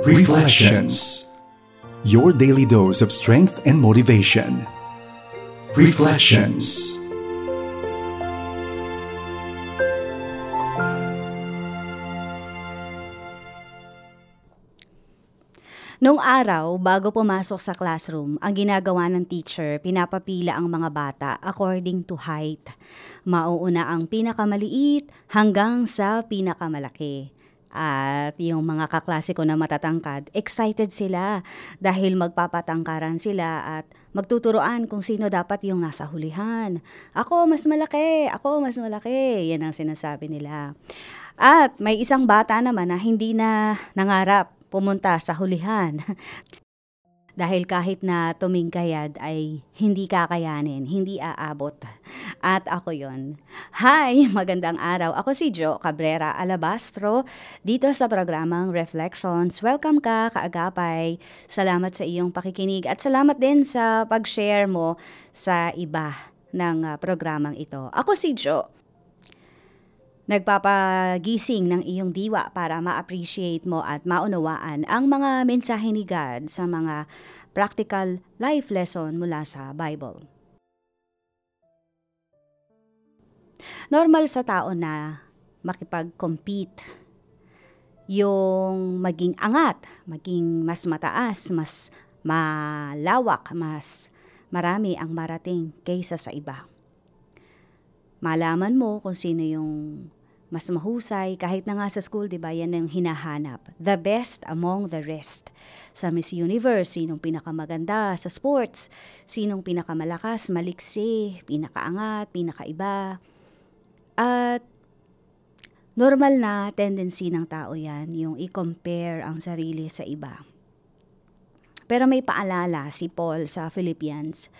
Reflections Your daily dose of strength and motivation. Reflections Noong araw, bago pumasok sa classroom, ang ginagawa ng teacher, pinapapila ang mga bata according to height. Mauuna ang pinakamaliit hanggang sa pinakamalaki. At yung mga kaklase ko na matatangkad, excited sila dahil magpapatangkaran sila at magtuturoan kung sino dapat yung nasa hulihan. Ako mas malaki, ako mas malaki, yan ang sinasabi nila. At may isang bata naman na hindi na nangarap pumunta sa hulihan. Dahil kahit na tumingkayad ay hindi kakayanin, hindi aabot. At ako yon. Hi! Magandang araw. Ako si Jo Cabrera Alabastro dito sa programang Reflections. Welcome ka, kaagapay. Salamat sa iyong pakikinig at salamat din sa pag-share mo sa iba ng uh, programang ito. Ako si Jo nagpapagising ng iyong diwa para ma-appreciate mo at maunawaan ang mga mensahe ni God sa mga practical life lesson mula sa Bible. Normal sa tao na makipag-compete yung maging angat, maging mas mataas, mas malawak, mas marami ang marating kaysa sa iba. Malaman mo kung sino yung mas mahusay, kahit na nga sa school, di ba, yan ang hinahanap. The best among the rest. Sa Miss Universe, sinong pinakamaganda sa sports, sinong pinakamalakas, maliksi, pinakaangat, pinakaiba. At normal na tendency ng tao yan, yung i-compare ang sarili sa iba. Pero may paalala si Paul sa Philippians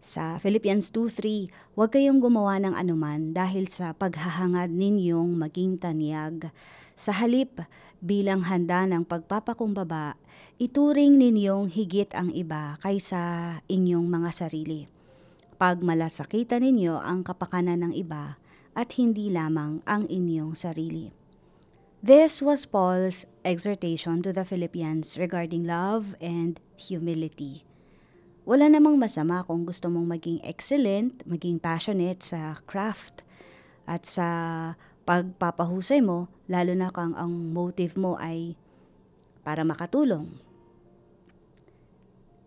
sa Philippians 2.3, huwag kayong gumawa ng anuman dahil sa paghahangad ninyong maging tanyag. Sa halip, bilang handa ng pagpapakumbaba, ituring ninyong higit ang iba kaysa inyong mga sarili. Pag malasakitan ninyo ang kapakanan ng iba at hindi lamang ang inyong sarili. This was Paul's exhortation to the Philippians regarding love and humility. Wala namang masama kung gusto mong maging excellent, maging passionate sa craft at sa pagpapahusay mo, lalo na kung ang motive mo ay para makatulong.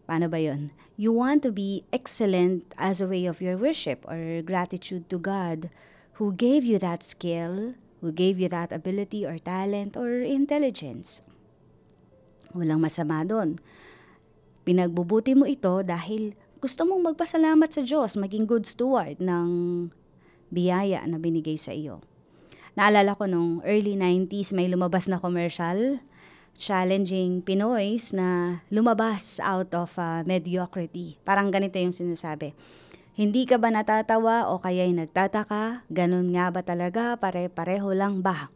Paano ba yon? You want to be excellent as a way of your worship or gratitude to God who gave you that skill, who gave you that ability or talent or intelligence. Walang masama doon. Pinagbubuti mo ito dahil gusto mong magpasalamat sa Diyos, maging good steward ng biyaya na binigay sa iyo. Naalala ko nung early 90s may lumabas na commercial challenging Pinoys na lumabas out of uh, mediocrity. Parang ganito yung sinasabi. Hindi ka ba natatawa o kaya'y nagtataka? Ganun nga ba talaga? Pare-pareho lang ba?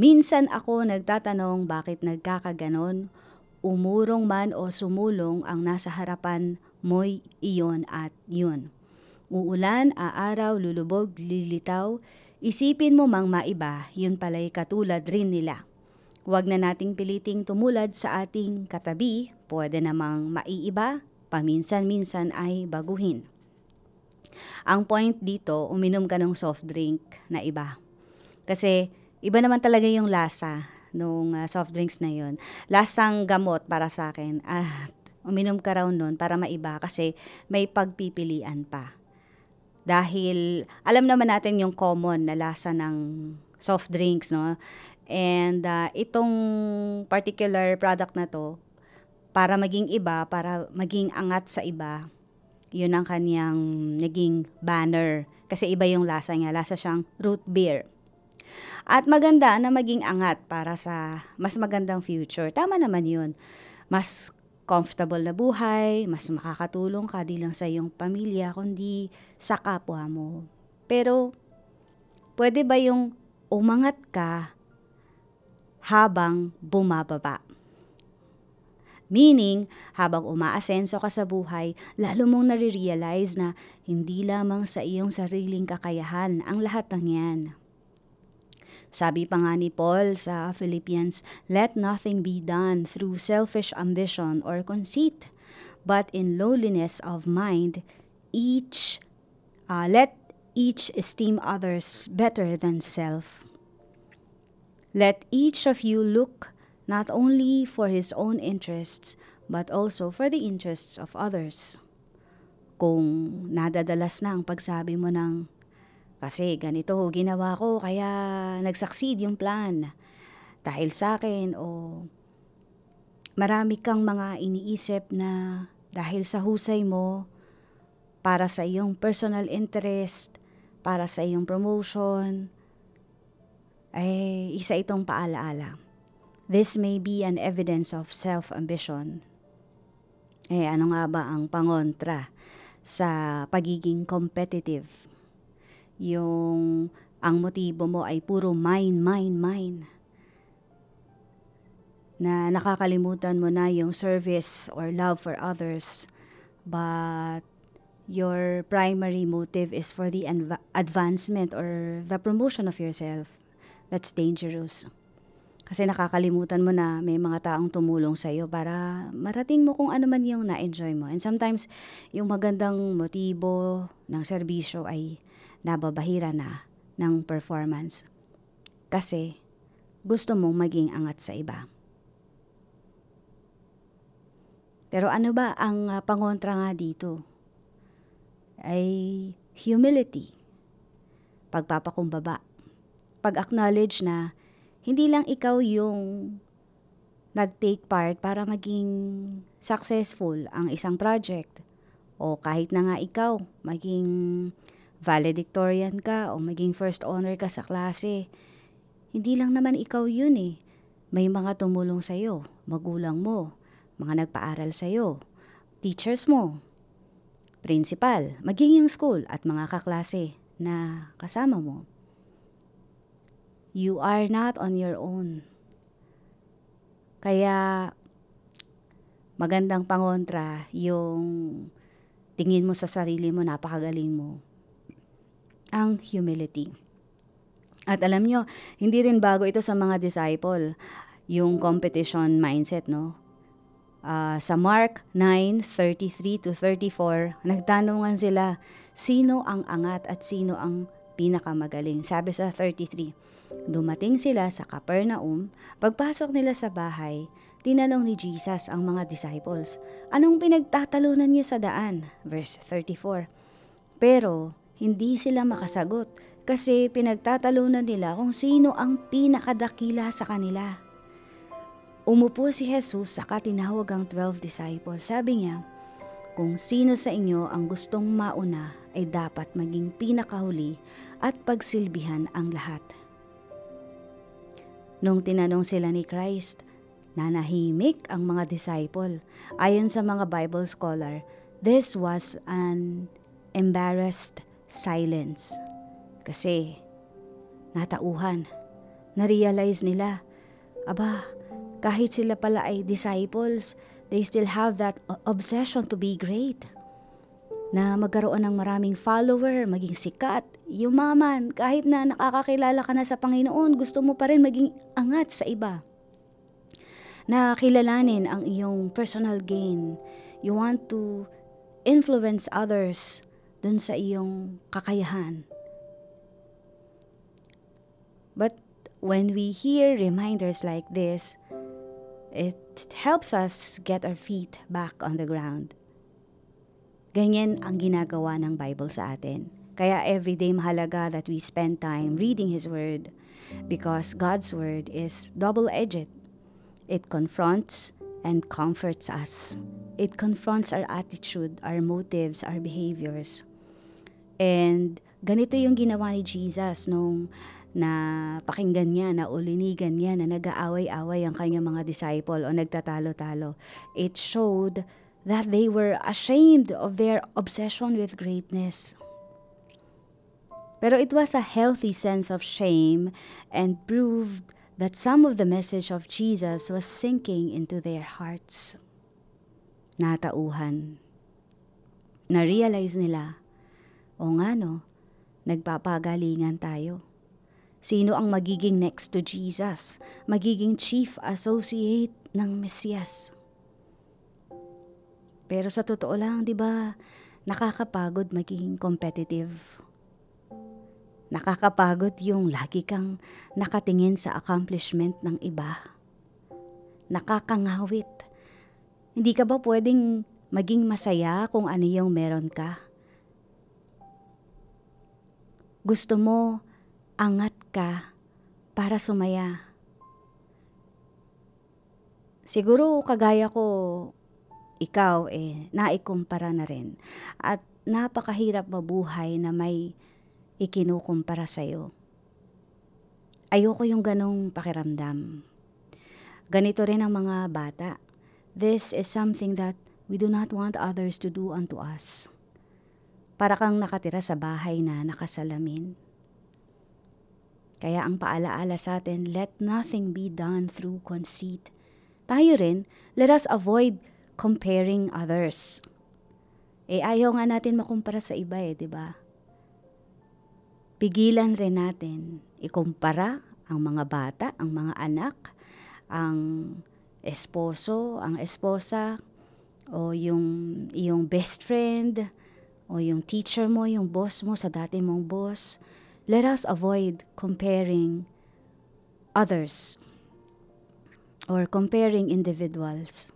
Minsan ako nagtatanong bakit nagkakaganon umurong man o sumulong ang nasa harapan mo'y iyon at yun. Uulan, aaraw, lulubog, lilitaw, isipin mo mang maiba, yun pala'y katulad rin nila. Huwag na nating piliting tumulad sa ating katabi, pwede namang maiiba, paminsan-minsan ay baguhin. Ang point dito, uminom ka ng soft drink na iba. Kasi iba naman talaga yung lasa nung uh, soft drinks na yon. Lasang gamot para sa akin. At uminom ka raw nun para maiba kasi may pagpipilian pa. Dahil alam naman natin yung common na lasa ng soft drinks, no? And uh, itong particular product na to, para maging iba, para maging angat sa iba, yun ang kanyang naging banner. Kasi iba yung lasa niya. Lasa siyang root beer. At maganda na maging angat para sa mas magandang future. Tama naman yun. Mas comfortable na buhay, mas makakatulong ka di lang sa iyong pamilya, kundi sa kapwa mo. Pero, pwede ba yung umangat ka habang bumababa? Meaning, habang umaasenso ka sa buhay, lalo mong nare-realize na hindi lamang sa iyong sariling kakayahan ang lahat ng yan Sabi pa nga ni Paul sa Philippians, Let nothing be done through selfish ambition or conceit, but in lowliness of mind, each uh, let each esteem others better than self. Let each of you look not only for his own interests, but also for the interests of others. Kung nadadalas na ang pagsabi mo ng kasi ganito ginawa ko kaya nagsucceed yung plan. Dahil sa akin o marami kang mga iniisip na dahil sa husay mo, para sa iyong personal interest, para sa iyong promotion, ay isa itong paalaala. This may be an evidence of self-ambition. Eh ano nga ba ang pangontra sa pagiging competitive? Yung ang motibo mo ay puro mine, mine, mine. Na nakakalimutan mo na yung service or love for others. But your primary motive is for the advancement or the promotion of yourself. That's dangerous. Kasi nakakalimutan mo na may mga taong tumulong sa iyo para marating mo kung ano man yung na-enjoy mo. And sometimes, yung magandang motibo ng serbisyo ay nababahira na ng performance. Kasi gusto mong maging angat sa iba. Pero ano ba ang uh, pangontra nga dito? Ay humility, pagpapakumbaba, pag-acknowledge na hindi lang ikaw yung nag-take part para maging successful ang isang project o kahit na nga ikaw maging valedictorian ka o maging first honor ka sa klase. Hindi lang naman ikaw yun eh. May mga tumulong sa'yo, magulang mo, mga nagpaaral sa'yo, teachers mo, principal, maging yung school at mga kaklase na kasama mo. You are not on your own. Kaya magandang pangontra yung tingin mo sa sarili mo, napakagaling mo ang humility. At alam nyo, hindi rin bago ito sa mga disciple, yung competition mindset, no? Uh, sa Mark 9:33 to 34, nagtanungan sila, sino ang angat at sino ang pinakamagaling? Sabi sa 33, dumating sila sa Capernaum, pagpasok nila sa bahay, tinanong ni Jesus ang mga disciples, anong pinagtatalunan niyo sa daan? Verse 34, pero hindi sila makasagot kasi pinagtatalunan nila kung sino ang pinakadakila sa kanila. Umupo si Jesus sa tinawag ang 12 disciples. Sabi niya, kung sino sa inyo ang gustong mauna ay dapat maging pinakahuli at pagsilbihan ang lahat. Nung tinanong sila ni Christ, nanahimik ang mga disciple. Ayon sa mga Bible scholar, this was an embarrassed silence. Kasi natauhan, na-realize nila, aba, kahit sila pala ay disciples, they still have that obsession to be great. Na magkaroon ng maraming follower, maging sikat, yumaman, kahit na nakakakilala ka na sa Panginoon, gusto mo pa rin maging angat sa iba. Na kilalanin ang iyong personal gain. You want to influence others dun sa iyong kakayahan. But when we hear reminders like this, it helps us get our feet back on the ground. Ganyan ang ginagawa ng Bible sa atin. Kaya everyday mahalaga that we spend time reading His Word because God's Word is double-edged. It confronts and comforts us. It confronts our attitude, our motives, our behaviors. And ganito yung ginawa ni Jesus nung na pakinggan niya, na ulinigan niya, na nag-aaway-away ang kanyang mga disciple o nagtatalo-talo. It showed that they were ashamed of their obsession with greatness. Pero it was a healthy sense of shame and proved that some of the message of Jesus was sinking into their hearts. Natauhan. Na-realize nila o nga no, nagpapagalingan tayo. Sino ang magiging next to Jesus? Magiging chief associate ng Mesiyas. Pero sa totoo lang, di ba, nakakapagod maging competitive. Nakakapagod yung lagi kang nakatingin sa accomplishment ng iba. Nakakangawit. Hindi ka ba pwedeng maging masaya kung ano yung meron ka? Gusto mo angat ka para sumaya. Siguro kagaya ko, ikaw eh, naikumpara na rin. At napakahirap mabuhay na may ikinukumpara sa'yo. Ayoko yung ganong pakiramdam. Ganito rin ang mga bata. This is something that we do not want others to do unto us. Para kang nakatira sa bahay na nakasalamin. Kaya ang paalaala sa atin, let nothing be done through conceit. Tayo rin, let us avoid comparing others. Eh ayaw nga natin makumpara sa iba eh, di ba? Pigilan rin natin ikumpara ang mga bata, ang mga anak, ang esposo, ang esposa, o yung iyong best friend, o yung teacher mo, yung boss mo sa dati mong boss let us avoid comparing others or comparing individuals.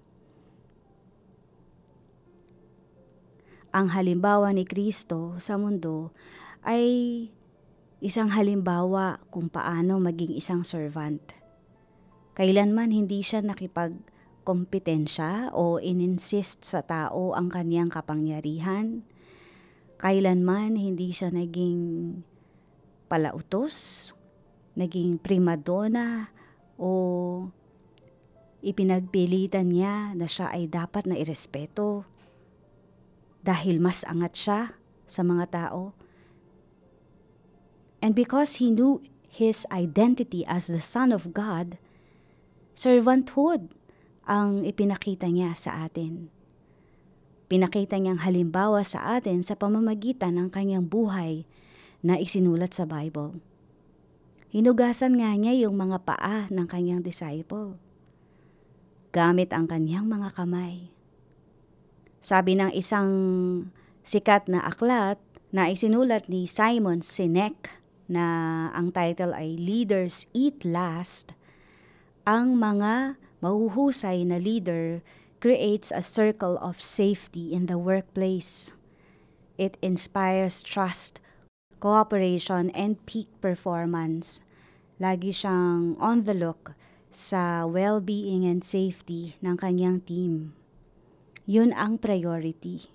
Ang halimbawa ni Kristo sa mundo ay isang halimbawa kung paano maging isang servant. Kailanman hindi siya nakipagkompetensya o ininsist sa tao ang kanyang kapangyarihan. Kailanman hindi siya naging palautos, naging primadona o ipinagpilitan niya na siya ay dapat na irespeto dahil mas angat siya sa mga tao. And because he knew his identity as the Son of God, servanthood ang ipinakita niya sa atin. Pinakita niyang halimbawa sa atin sa pamamagitan ng kanyang buhay na isinulat sa Bible. Hinugasan nga niya yung mga paa ng kanyang disciple. Gamit ang kanyang mga kamay. Sabi ng isang sikat na aklat na isinulat ni Simon Sinek na ang title ay Leaders Eat Last, ang mga mahuhusay na leader creates a circle of safety in the workplace. It inspires trust cooperation, and peak performance. Lagi siyang on the look sa well-being and safety ng kanyang team. Yun ang priority.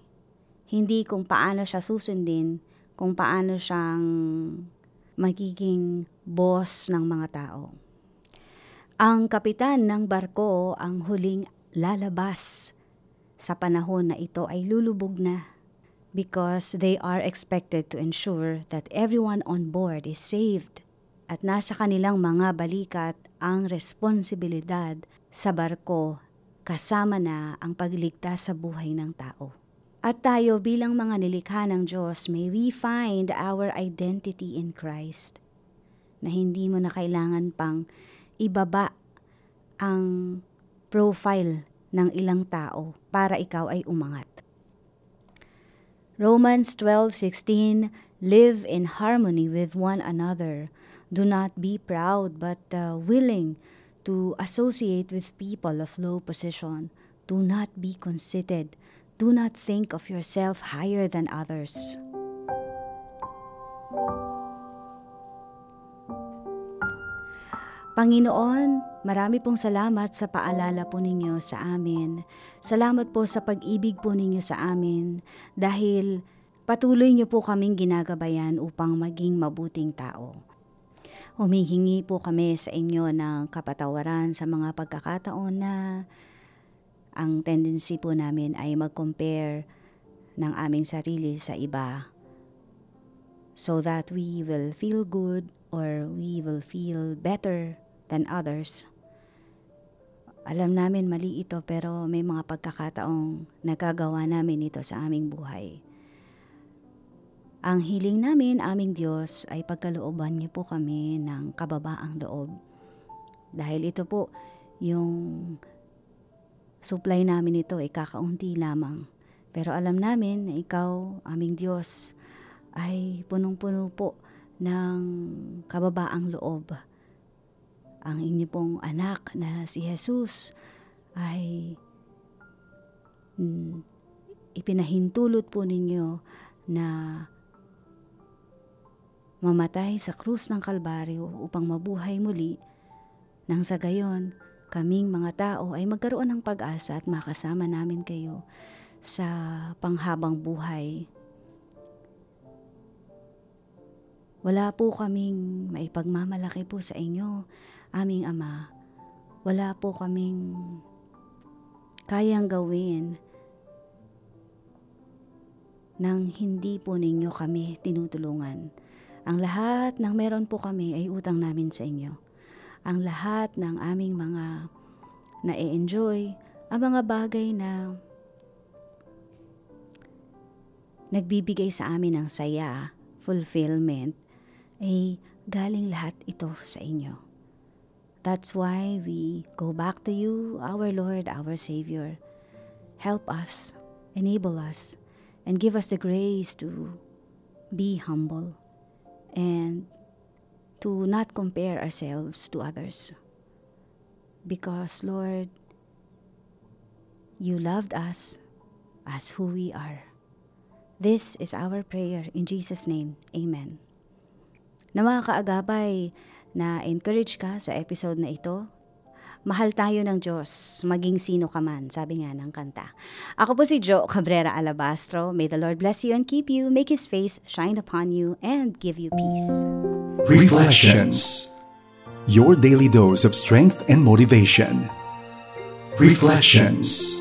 Hindi kung paano siya susundin, kung paano siyang magiging boss ng mga tao. Ang kapitan ng barko ang huling lalabas sa panahon na ito ay lulubog na because they are expected to ensure that everyone on board is saved at nasa kanilang mga balikat ang responsibilidad sa barko kasama na ang pagligtas sa buhay ng tao. At tayo bilang mga nilikha ng Diyos, may we find our identity in Christ na hindi mo na kailangan pang ibaba ang profile ng ilang tao para ikaw ay umangat. Romans 12:16 Live in harmony with one another. Do not be proud but uh, willing to associate with people of low position. Do not be conceited. Do not think of yourself higher than others. Panginoon, marami pong salamat sa paalala po ninyo sa amin. Salamat po sa pag-ibig po ninyo sa amin dahil patuloy niyo po kaming ginagabayan upang maging mabuting tao. Humihingi po kami sa inyo ng kapatawaran sa mga pagkakataon na ang tendency po namin ay mag-compare ng aming sarili sa iba so that we will feel good or we will feel better than others. Alam namin mali ito pero may mga pagkakataong nagagawa namin ito sa aming buhay. Ang hiling namin, aming Diyos, ay pagkalooban niyo po kami ng kababaang loob. Dahil ito po, yung supply namin ito ay kakaunti lamang. Pero alam namin na ikaw, aming Diyos, ay punong-puno po ng kababaang loob. Ang inyo pong anak na si Jesus ay mm, ipinahintulot po ninyo na mamatay sa krus ng Kalbaryo upang mabuhay muli nang sa gayon kaming mga tao ay magkaroon ng pag-asa at makasama namin kayo sa panghabang buhay. Wala po kaming maipagmamalaki po sa inyo, aming Ama. Wala po kaming kayang gawin nang hindi po ninyo kami tinutulungan. Ang lahat ng meron po kami ay utang namin sa inyo. Ang lahat ng aming mga na-enjoy, ang mga bagay na nagbibigay sa amin ng saya, fulfillment, ay galing lahat ito sa inyo. That's why we go back to you, our Lord, our Savior. Help us, enable us, and give us the grace to be humble and to not compare ourselves to others. Because, Lord, you loved us as who we are. This is our prayer in Jesus' name. Amen. Na mga kaagapay, na encourage ka sa episode na ito mahal tayo ng Diyos, maging sino ka man, sabi nga ng kanta. Ako po si Jo Cabrera Alabastro. May the Lord bless you and keep you, make His face shine upon you, and give you peace. Reflections Your daily dose of strength and motivation. Reflections